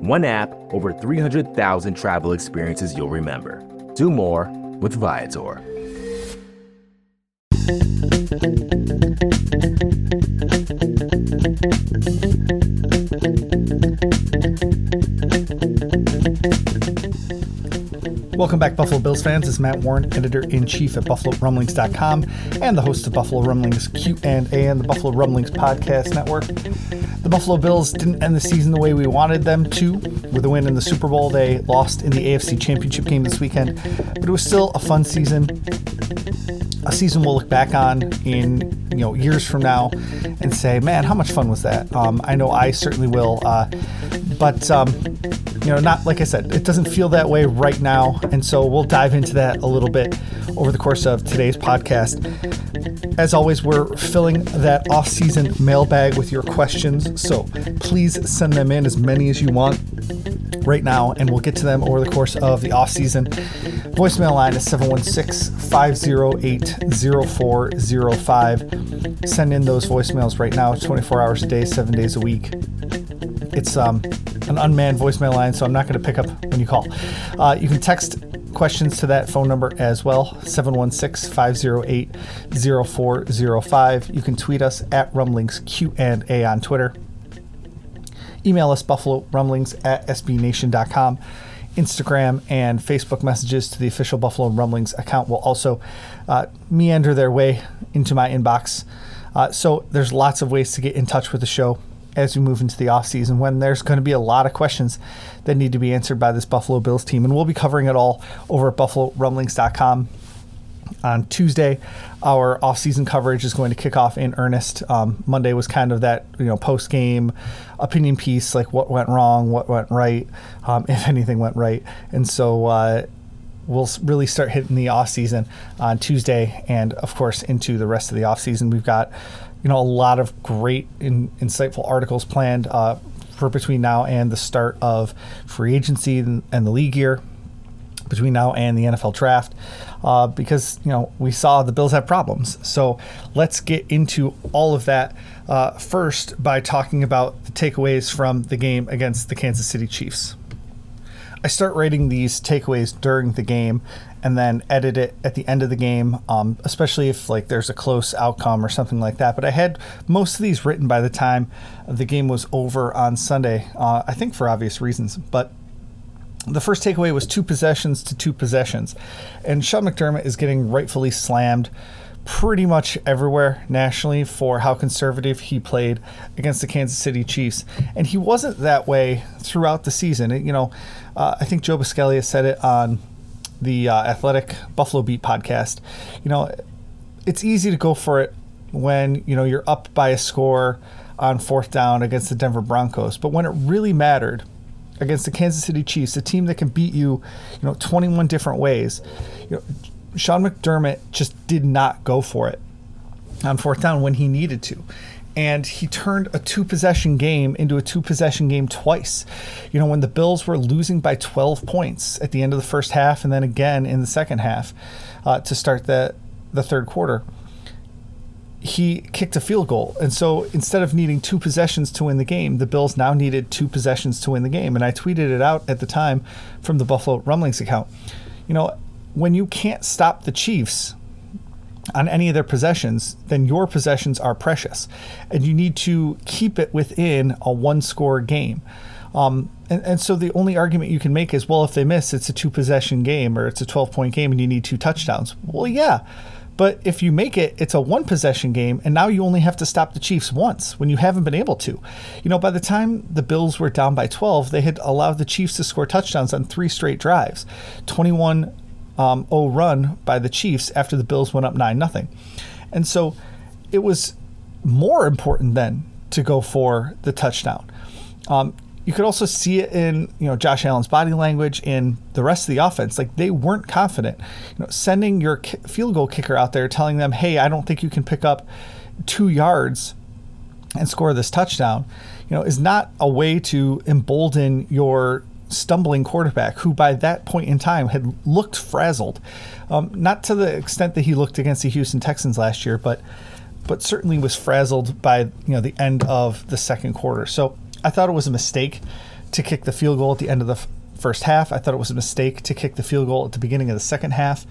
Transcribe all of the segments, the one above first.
One app, over 300,000 travel experiences you'll remember. Do more with Viator. Welcome back, Buffalo Bills fans. It's Matt Warren, editor-in-chief at BuffaloRumblings.com and the host of Buffalo Rumblings Q&A and the Buffalo Rumblings Podcast Network. The Buffalo Bills didn't end the season the way we wanted them to. With a win in the Super Bowl, they lost in the AFC Championship game this weekend, but it was still a fun season. A season we'll look back on in you know years from now and say, man, how much fun was that? Um, I know I certainly will. Uh, but um, you know, not like I said, it doesn't feel that way right now, and so we'll dive into that a little bit over the course of today's podcast. As always, we're filling that off-season mailbag with your questions, so please send them in as many as you want right now, and we'll get to them over the course of the off-season. Voicemail line is 716-508-0405. Send in those voicemails right now, 24 hours a day, seven days a week. It's um, an unmanned voicemail line, so I'm not going to pick up when you call. Uh, you can text questions to that phone number as well 716 508 0405 you can tweet us at rumblings q&a on twitter. Email us buffalo rumblings at sbnation.com instagram and facebook messages to the official buffalo rumblings account will also uh, meander their way into my inbox. Uh, so there's lots of ways to get in touch with the show as we move into the offseason when there's going to be a lot of questions that need to be answered by this Buffalo Bills team. And we'll be covering it all over at BuffaloRumblings.com on Tuesday. Our offseason coverage is going to kick off in earnest. Um, Monday was kind of that you know post game opinion piece, like what went wrong, what went right, um, if anything went right, and so. Uh, we'll really start hitting the off season on Tuesday, and of course into the rest of the off season. We've got you know a lot of great in, insightful articles planned uh, for between now and the start of free agency and, and the league year between now and the NFL draft uh, because you know we saw the Bills have problems. So let's get into all of that uh, first by talking about the takeaways from the game against the Kansas City Chiefs. I start writing these takeaways during the game and then edit it at the end of the game, um, especially if like there's a close outcome or something like that. But I had most of these written by the time the game was over on Sunday. Uh, I think for obvious reasons, but. The first takeaway was two possessions to two possessions. And Sean McDermott is getting rightfully slammed pretty much everywhere nationally for how conservative he played against the Kansas City Chiefs. And he wasn't that way throughout the season. It, you know, uh, I think Joe Buscaglia said it on the uh, Athletic Buffalo Beat podcast. You know, it's easy to go for it when, you know, you're up by a score on fourth down against the Denver Broncos. But when it really mattered, against the Kansas City Chiefs, a team that can beat you, you know, 21 different ways. You know, Sean McDermott just did not go for it on fourth down when he needed to. And he turned a two possession game into a two possession game twice. You know, when the Bills were losing by 12 points at the end of the first half and then again in the second half uh, to start the, the third quarter, he kicked a field goal. And so instead of needing two possessions to win the game, the Bills now needed two possessions to win the game. And I tweeted it out at the time from the Buffalo Rumblings account. You know, when you can't stop the Chiefs on any of their possessions, then your possessions are precious. And you need to keep it within a one score game. Um, and, and so the only argument you can make is, well, if they miss, it's a two possession game or it's a 12 point game and you need two touchdowns. Well, yeah. But if you make it, it's a one possession game, and now you only have to stop the Chiefs once when you haven't been able to. You know, by the time the Bills were down by 12, they had allowed the Chiefs to score touchdowns on three straight drives 21 um, 0 run by the Chiefs after the Bills went up 9 0. And so it was more important then to go for the touchdown. Um, you could also see it in you know Josh Allen's body language in the rest of the offense. Like they weren't confident. You know, sending your field goal kicker out there, telling them, "Hey, I don't think you can pick up two yards and score this touchdown," you know, is not a way to embolden your stumbling quarterback who by that point in time had looked frazzled. Um, not to the extent that he looked against the Houston Texans last year, but but certainly was frazzled by you know the end of the second quarter. So I thought it was a mistake to kick the field goal at the end of the first half. I thought it was a mistake to kick the field goal at the beginning of the second half.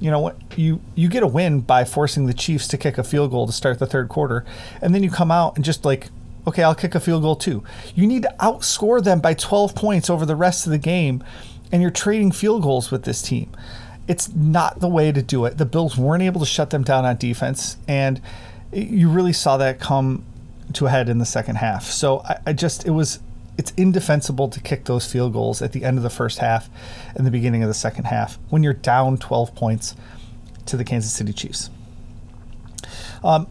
You know what? You you get a win by forcing the Chiefs to kick a field goal to start the third quarter, and then you come out and just like okay, I'll kick a field goal too. You need to outscore them by 12 points over the rest of the game, and you're trading field goals with this team. It's not the way to do it. The Bills weren't able to shut them down on defense, and you really saw that come to a head in the second half. So I, I just, it was, it's indefensible to kick those field goals at the end of the first half and the beginning of the second half when you're down 12 points to the Kansas City Chiefs. Um,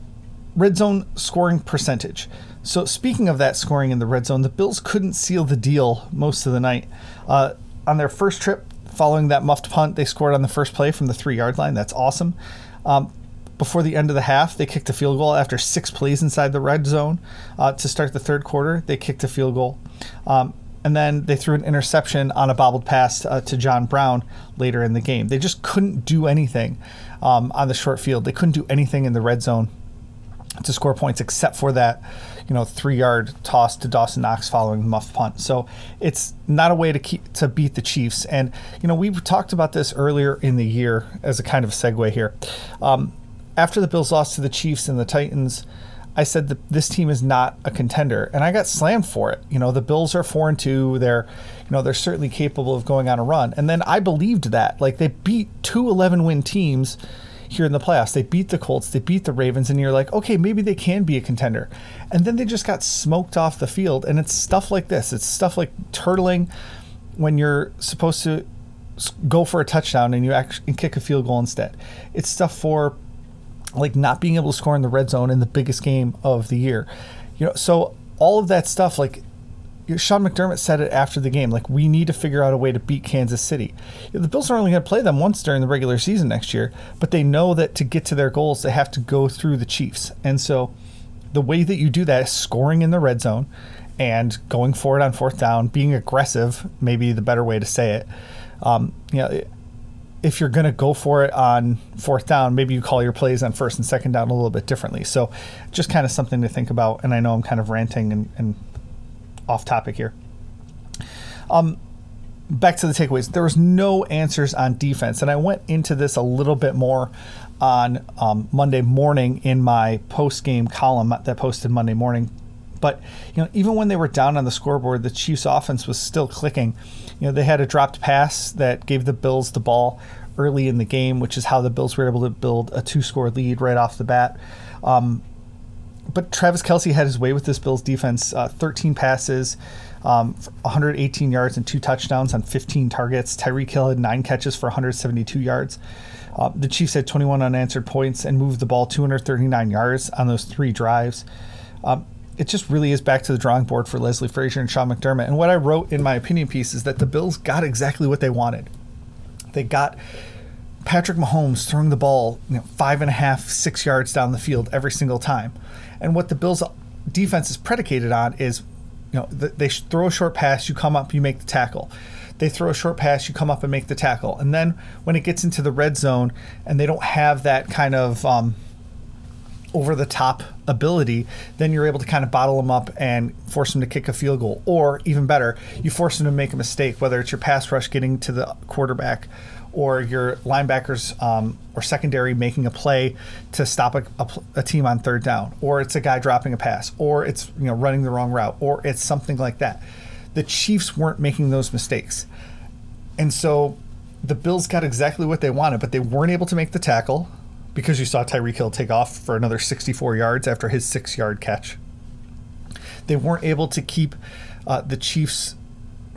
red zone scoring percentage. So, speaking of that scoring in the red zone, the Bills couldn't seal the deal most of the night. Uh, on their first trip following that muffed punt, they scored on the first play from the three yard line. That's awesome. Um, before the end of the half, they kicked a field goal after six plays inside the red zone uh, to start the third quarter. They kicked a field goal. Um, and then they threw an interception on a bobbled pass uh, to John Brown later in the game. They just couldn't do anything um, on the short field. They couldn't do anything in the red zone to score points except for that, you know, three yard toss to Dawson Knox following the muff punt. So it's not a way to keep to beat the Chiefs. And you know, we've talked about this earlier in the year as a kind of segue here. Um, after the Bills lost to the Chiefs and the Titans, I said that this team is not a contender, and I got slammed for it. You know, the Bills are four and two. They're, you know, they're certainly capable of going on a run. And then I believed that. Like they beat two 11 win teams here in the playoffs. They beat the Colts, they beat the Ravens, and you're like, okay, maybe they can be a contender. And then they just got smoked off the field. And it's stuff like this. It's stuff like turtling when you're supposed to go for a touchdown and you actually kick a field goal instead. It's stuff for like not being able to score in the red zone in the biggest game of the year. You know, so all of that stuff like Sean McDermott said it after the game. Like, we need to figure out a way to beat Kansas City. The Bills are only going to play them once during the regular season next year, but they know that to get to their goals, they have to go through the Chiefs. And so, the way that you do that is scoring in the red zone and going for it on fourth down, being aggressive, maybe the better way to say it. Um, you know, if you're going to go for it on fourth down, maybe you call your plays on first and second down a little bit differently. So, just kind of something to think about. And I know I'm kind of ranting and, and off topic here. Um, back to the takeaways. There was no answers on defense, and I went into this a little bit more on um, Monday morning in my post game column that posted Monday morning. But you know, even when they were down on the scoreboard, the Chiefs' offense was still clicking. You know, they had a dropped pass that gave the Bills the ball early in the game, which is how the Bills were able to build a two-score lead right off the bat. Um, but Travis Kelce had his way with this Bills defense. Uh, 13 passes, um, 118 yards, and two touchdowns on 15 targets. Tyreek Hill had nine catches for 172 yards. Uh, the Chiefs had 21 unanswered points and moved the ball 239 yards on those three drives. Um, it just really is back to the drawing board for Leslie Frazier and Sean McDermott. And what I wrote in my opinion piece is that the Bills got exactly what they wanted. They got Patrick Mahomes throwing the ball you know, five and a half, six yards down the field every single time. And what the Bills' defense is predicated on is, you know, they throw a short pass, you come up, you make the tackle. They throw a short pass, you come up and make the tackle. And then when it gets into the red zone and they don't have that kind of um, over the top ability, then you're able to kind of bottle them up and force them to kick a field goal. Or even better, you force them to make a mistake, whether it's your pass rush getting to the quarterback or your linebackers um, or secondary making a play to stop a, a, a, team on third down, or it's a guy dropping a pass, or it's you know running the wrong route, or it's something like that. The Chiefs weren't making those mistakes, and so the Bills got exactly what they wanted, but they weren't able to make the tackle because you saw Tyreek Hill take off for another 64 yards after his six-yard catch. They weren't able to keep uh, the Chiefs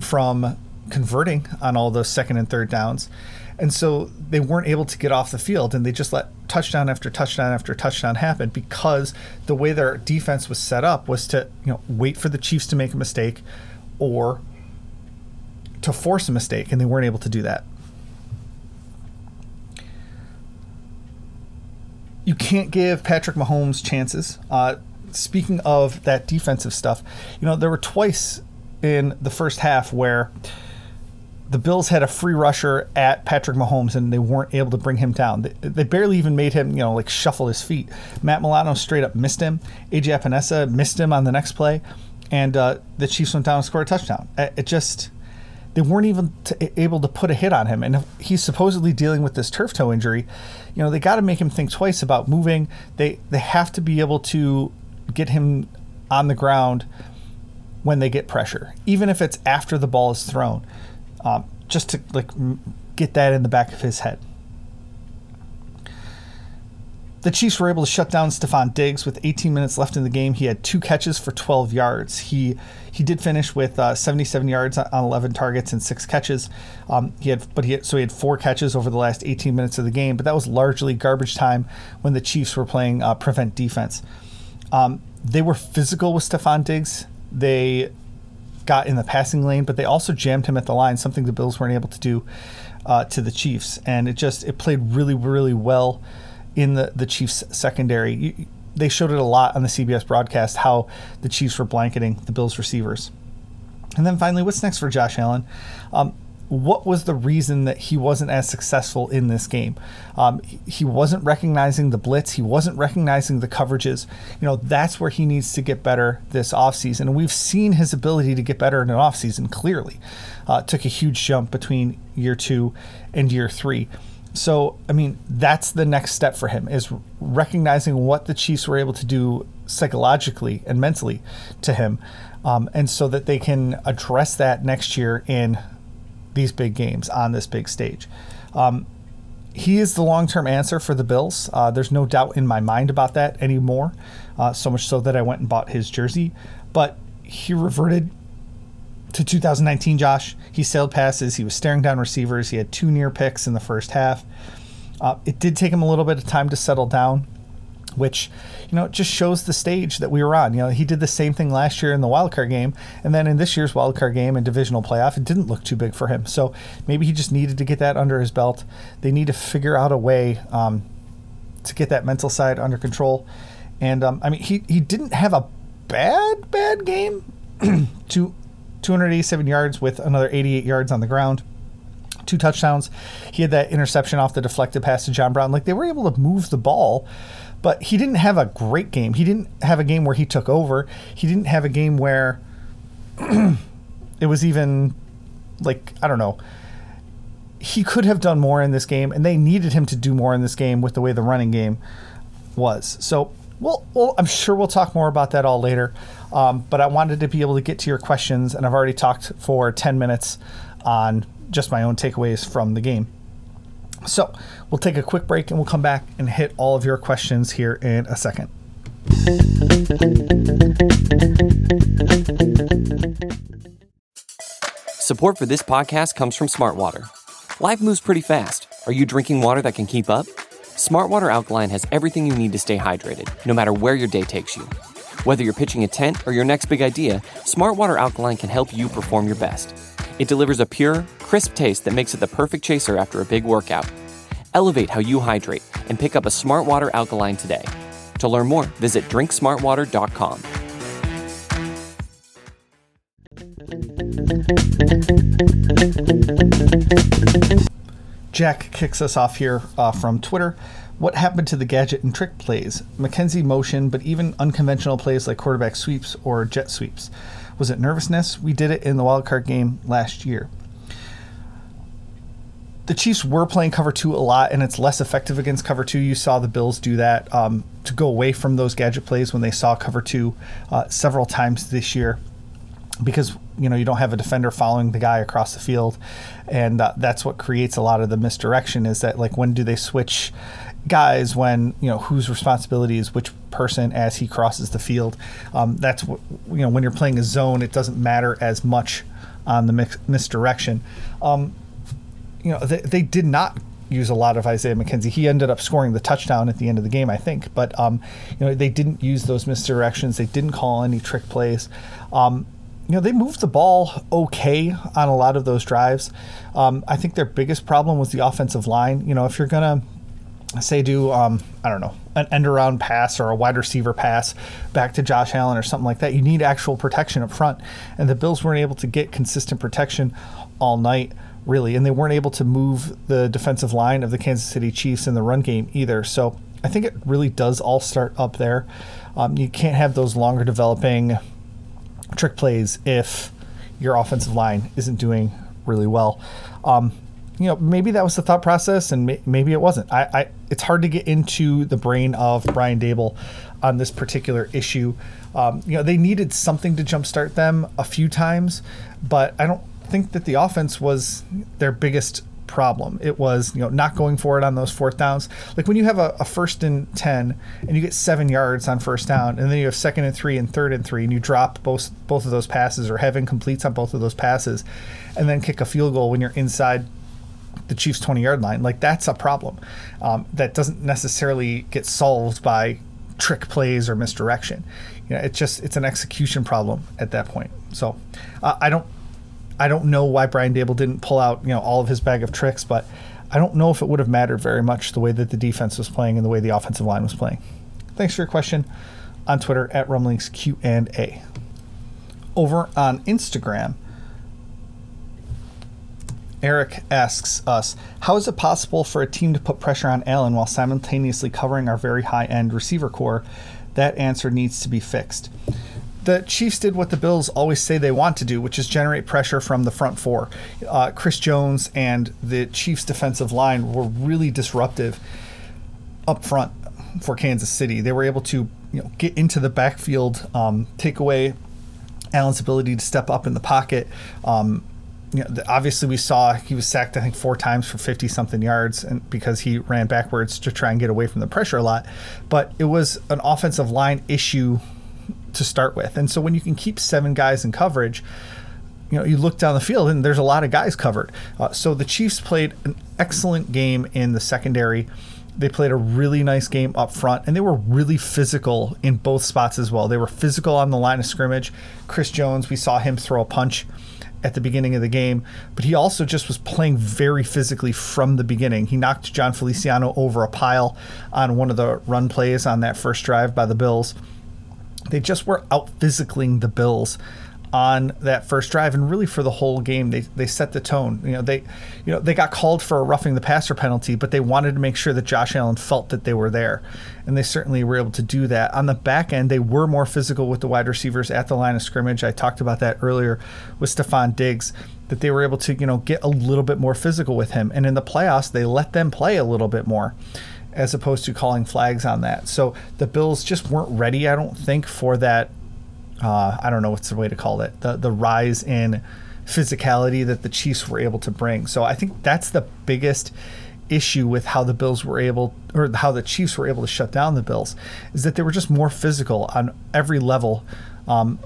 from converting on all those second and third downs and so they weren't able to get off the field and they just let touchdown after touchdown after touchdown happen because the way their defense was set up was to, you know, wait for the Chiefs to make a mistake, or to force a mistake, and they weren't able to do that. You can't give Patrick Mahomes chances. Uh, speaking of that defensive stuff, you know, there were twice in the first half where the Bills had a free rusher at Patrick Mahomes and they weren't able to bring him down. They, they, barely even made him, you know, like shuffle his feet. Matt Milano straight up missed him. AJ Epenesa missed him on the next play, and uh, the Chiefs went down and scored a touchdown. It just they weren't even to, able to put a hit on him, and he's supposedly dealing with this turf toe injury. You know, they got to make him think twice about moving. They they have to be able to get him on the ground when they get pressure, even if it's after the ball is thrown um, just to like get that in the back of his head. The Chiefs were able to shut down Stefon Diggs with 18 minutes left in the game. He had two catches for 12 yards. He he did finish with uh, 77 yards on 11 targets and six catches. Um, he had but he had, so he had four catches over the last 18 minutes of the game. But that was largely garbage time when the Chiefs were playing uh, prevent defense. Um, they were physical with Stefon Diggs. They got in the passing lane, but they also jammed him at the line, something the Bills weren't able to do uh, to the Chiefs. And it just it played really really well in the the Chiefs secondary. You, they showed it a lot on the CBS broadcast how the Chiefs were blanketing the Bills receivers. And then finally, what's next for Josh Allen? Um, what was the reason that he wasn't as successful in this game? Um, he wasn't recognizing the blitz. He wasn't recognizing the coverages. You know, that's where he needs to get better this offseason. And we've seen his ability to get better in an offseason clearly. Uh, took a huge jump between year two and year three. So, I mean, that's the next step for him is recognizing what the Chiefs were able to do psychologically and mentally to him. Um, and so that they can address that next year in these big games on this big stage. Um, he is the long term answer for the Bills. Uh, there's no doubt in my mind about that anymore. Uh, so much so that I went and bought his jersey. But he reverted to 2019, Josh. He sailed passes. He was staring down receivers. He had two near picks in the first half. Uh, it did take him a little bit of time to settle down which you know just shows the stage that we were on. You know, he did the same thing last year in the wild card game, and then in this year's wild card game and divisional playoff, it didn't look too big for him. So maybe he just needed to get that under his belt. They need to figure out a way um, to get that mental side under control. And um, I mean, he he didn't have a bad bad game. to 287 yards with another 88 yards on the ground two touchdowns. He had that interception off the deflected pass to John Brown. Like they were able to move the ball, but he didn't have a great game. He didn't have a game where he took over. He didn't have a game where it was even like, I don't know. He could have done more in this game, and they needed him to do more in this game with the way the running game was. So, well, well I'm sure we'll talk more about that all later. Um, but I wanted to be able to get to your questions, and I've already talked for 10 minutes on just my own takeaways from the game. So we'll take a quick break and we'll come back and hit all of your questions here in a second. Support for this podcast comes from Smartwater. Life moves pretty fast. Are you drinking water that can keep up? Smartwater Alkaline has everything you need to stay hydrated, no matter where your day takes you. Whether you're pitching a tent or your next big idea, Smartwater Alkaline can help you perform your best. It delivers a pure, crisp taste that makes it the perfect chaser after a big workout. Elevate how you hydrate and pick up a Smart Water alkaline today. To learn more, visit drinksmartwater.com. Jack kicks us off here uh, from Twitter. What happened to the gadget and trick plays? McKenzie motion, but even unconventional plays like quarterback sweeps or jet sweeps. Was it nervousness? We did it in the wildcard game last year the Chiefs were playing cover two a lot, and it's less effective against cover two. You saw the Bills do that um, to go away from those gadget plays when they saw cover two uh, several times this year, because you know you don't have a defender following the guy across the field, and uh, that's what creates a lot of the misdirection. Is that like when do they switch? guys when you know whose responsibility is which person as he crosses the field. Um, that's what you know when you're playing a zone, it doesn't matter as much on the misdirection. Um, you know, they, they did not use a lot of Isaiah McKenzie. He ended up scoring the touchdown at the end of the game, I think. But um, you know, they didn't use those misdirections. They didn't call any trick plays. Um, you know, they moved the ball okay on a lot of those drives. Um, I think their biggest problem was the offensive line. You know, if you're to say do um, I don't know an end around pass or a wide receiver pass back to Josh Allen or something like that. You need actual protection up front, and the Bills weren't able to get consistent protection all night really, and they weren't able to move the defensive line of the Kansas City Chiefs in the run game either. So I think it really does all start up there. Um, you can't have those longer developing trick plays if your offensive line isn't doing really well. Um, you know, maybe that was the thought process, and may- maybe it wasn't. I, I, it's hard to get into the brain of Brian Daboll on this particular issue. Um, you know, they needed something to jumpstart them a few times, but I don't think that the offense was their biggest problem. It was, you know, not going for it on those fourth downs. Like when you have a, a, first and 10 and you get seven yards on first down, and then you have second and three and third and three, and you drop both, both of those passes or have incompletes on both of those passes, and then kick a field goal when you're inside the Chiefs' 20 yard line, like that's a problem. Um, that doesn't necessarily get solved by trick plays or misdirection. You know, it's just, it's an execution problem at that point. So uh, I don't, I don't know why Brian Daboll didn't pull out, you know, all of his bag of tricks, but I don't know if it would have mattered very much the way that the defense was playing and the way the offensive line was playing. Thanks for your question on Twitter at Rumblings Q and A. Over on Instagram, Eric asks us, How is it possible for a team to put pressure on Allen while simultaneously covering our very high end receiver corps? That answer needs to be fixed the Chiefs did what the Bills always say they want to do, which is generate pressure from the front four. Uh, Chris Jones and the Chiefs' defensive line were really disruptive up front for Kansas City. They were able to you know get into the backfield, um, take away Allen's ability to step up in the pocket. Um, you know, obviously we saw he was sacked I think four times for 50 something yards and because he ran backwards to try and get away from the pressure a lot but it was an offensive line issue to start with. And so when you can keep seven guys in coverage, you know, you look down the field and there's a lot of guys covered. Uh, so the Chiefs played an excellent game in the secondary. They played a really nice game up front, and they were really physical in both spots as well. They were physical on the line of scrimmage. Chris Jones, we saw him throw a punch at the beginning of the game, but he also just was playing very physically from the beginning. He knocked Jon Feliciano over a pile on one of the run plays on that first drive by the Bills they just were out physicaling the Bills on that first drive and really for the whole game they, they set the tone. You know they you know they got called for a roughing the passer penalty but they wanted to make sure that Josh Allen felt that they were there and they certainly were able to do that. On the back end they were more physical with the wide receivers at the line of scrimmage. I talked about that earlier with Stefon Diggs that they were able to you know get a little bit more physical with him and in the playoffs they let them play a little bit more as opposed to calling flags on that. So the Bills just weren't ready, I don't think, for that. Uh, I don't know what's the way to call it the the rise in physicality that the Chiefs were able to bring. So I think that's the biggest issue with how the Bills were able, or how the Chiefs were able to shut down the Bills, is that they were just more physical on every level. Um,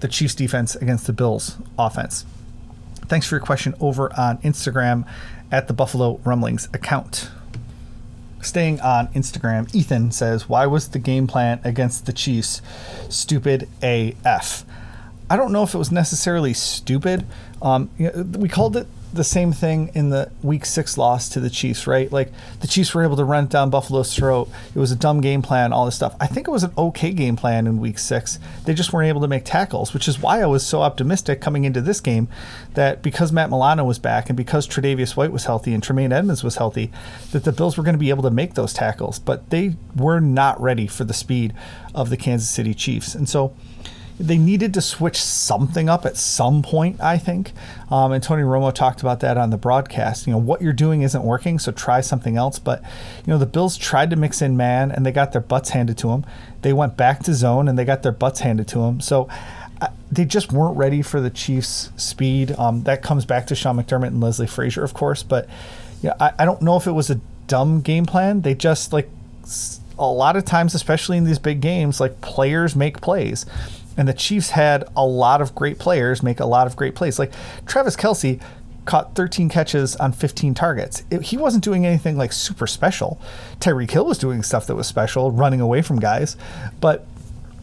the Chiefs defense against the Bills offense. Thanks for your question over on Instagram at the Buffalo Rumblings account. Staying on Instagram, Ethan says, Why was the game plan against the Chiefs stupid AF? I don't know if it was necessarily stupid. Um, we called it the same thing in the week six loss to the Chiefs, right? Like the Chiefs were able to run down Buffalo's throat. It was a dumb game plan, all this stuff. I think it was an okay game plan in week six. They just weren't able to make tackles, which is why I was so optimistic coming into this game that because Matt Milano was back and because Tre'Davious White was healthy and Tremaine Edmunds was healthy, that the Bills were going to be able to make those tackles. But they were not ready for the speed of the Kansas City Chiefs. And so they needed to switch something up at some point, I think. Um, and Tony Romo talked about that on the broadcast. You know, what you're doing isn't working, so try something else. But, you know, the Bills tried to mix in man and they got their butts handed to them. They went back to zone and they got their butts handed to them. So uh, they just weren't ready for the Chiefs' speed. Um, that comes back to Sean McDermott and Leslie Frazier, of course. But, yeah, I, I don't know if it was a dumb game plan. They just, like, a lot of times, especially in these big games, like players make plays. And the Chiefs had a lot of great players make a lot of great plays. Like Travis Kelce caught 13 catches on 15 targets. It, he wasn't doing anything like super special. Tyreek Hill was doing stuff that was special, running away from guys. But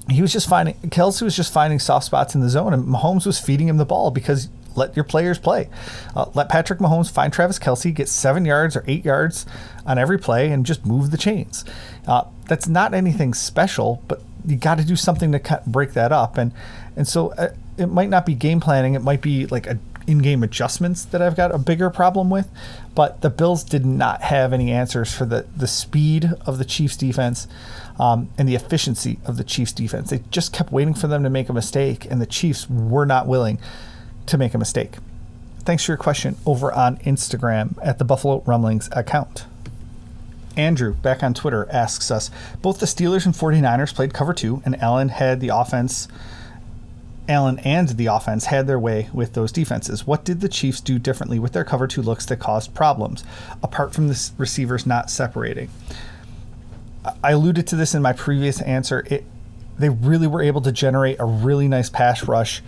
he was just finding Kelce was just finding soft spots in the zone, and Mahomes was feeding him the ball because let your players play. Uh, let Patrick Mahomes find Travis Kelce, get seven yards or eight yards on every play, and just move the chains. Uh, that's not anything special, but you got to do something to cut, break that up. And and so uh, it might not be game planning. It might be like a in-game adjustments that I've got a bigger problem with. But the Bills did not have any answers for the the speed of the Chiefs defense um, and the efficiency of the Chiefs defense. They just kept waiting for them to make a mistake, and the Chiefs were not willing to make a mistake. Thanks for your question over on Instagram at the Buffalo Rumblings account. Andrew, back on Twitter, asks us both the Steelers and 49ers played cover two, and Allen had the offense. Allen and the offense had their way with those defenses. What did the Chiefs do differently with their cover two looks that caused problems, apart from the receivers not separating? I alluded to this in my previous answer. It, they really were able to generate a really nice pass rush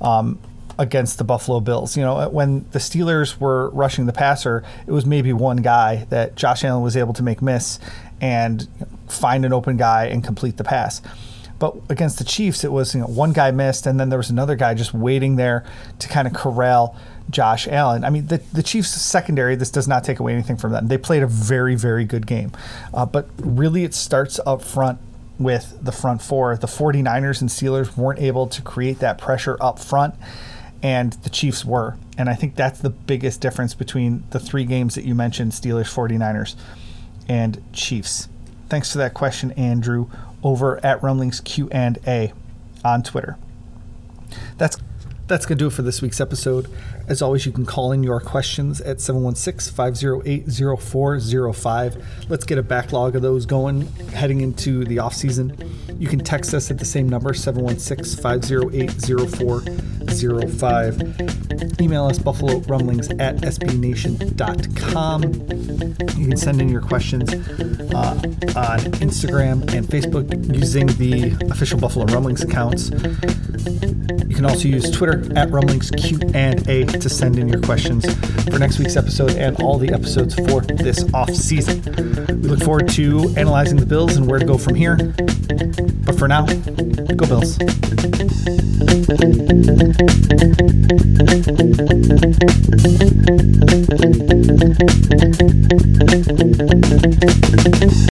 um, against the Buffalo Bills. You know, when the Steelers were rushing the passer, it was maybe one guy that Josh Allen was able to make miss and find an open guy and complete the pass. But against the Chiefs, it was you know, one guy missed, and then there was another guy just waiting there to kind of corral Josh Allen. I mean, the, the Chiefs' secondary, this does not take away anything from them. They played a very, very good game. Uh, but really, it starts up front with the front four. The 49ers and Steelers weren't able to create that pressure up front and the Chiefs were. And I think that's the biggest difference between the three games that you mentioned Steelers, 49ers, and Chiefs. Thanks for that question, Andrew, over at Rumblings Q&A on Twitter. That's that's going to do it for this week's episode. As always, you can call in your questions at 716 508 0405. Let's get a backlog of those going heading into the off season. You can text us at the same number, 716 508 0405. Email us buffalo rumblings at sbnation.com. You can send in your questions uh, on Instagram and Facebook using the official Buffalo Rumblings accounts. You can also use Twitter at Rumblings Q and A to send in your questions for next week's episode and all the episodes for this off season. We look forward to analyzing the Bills and where to go from here. But for now, go Bills.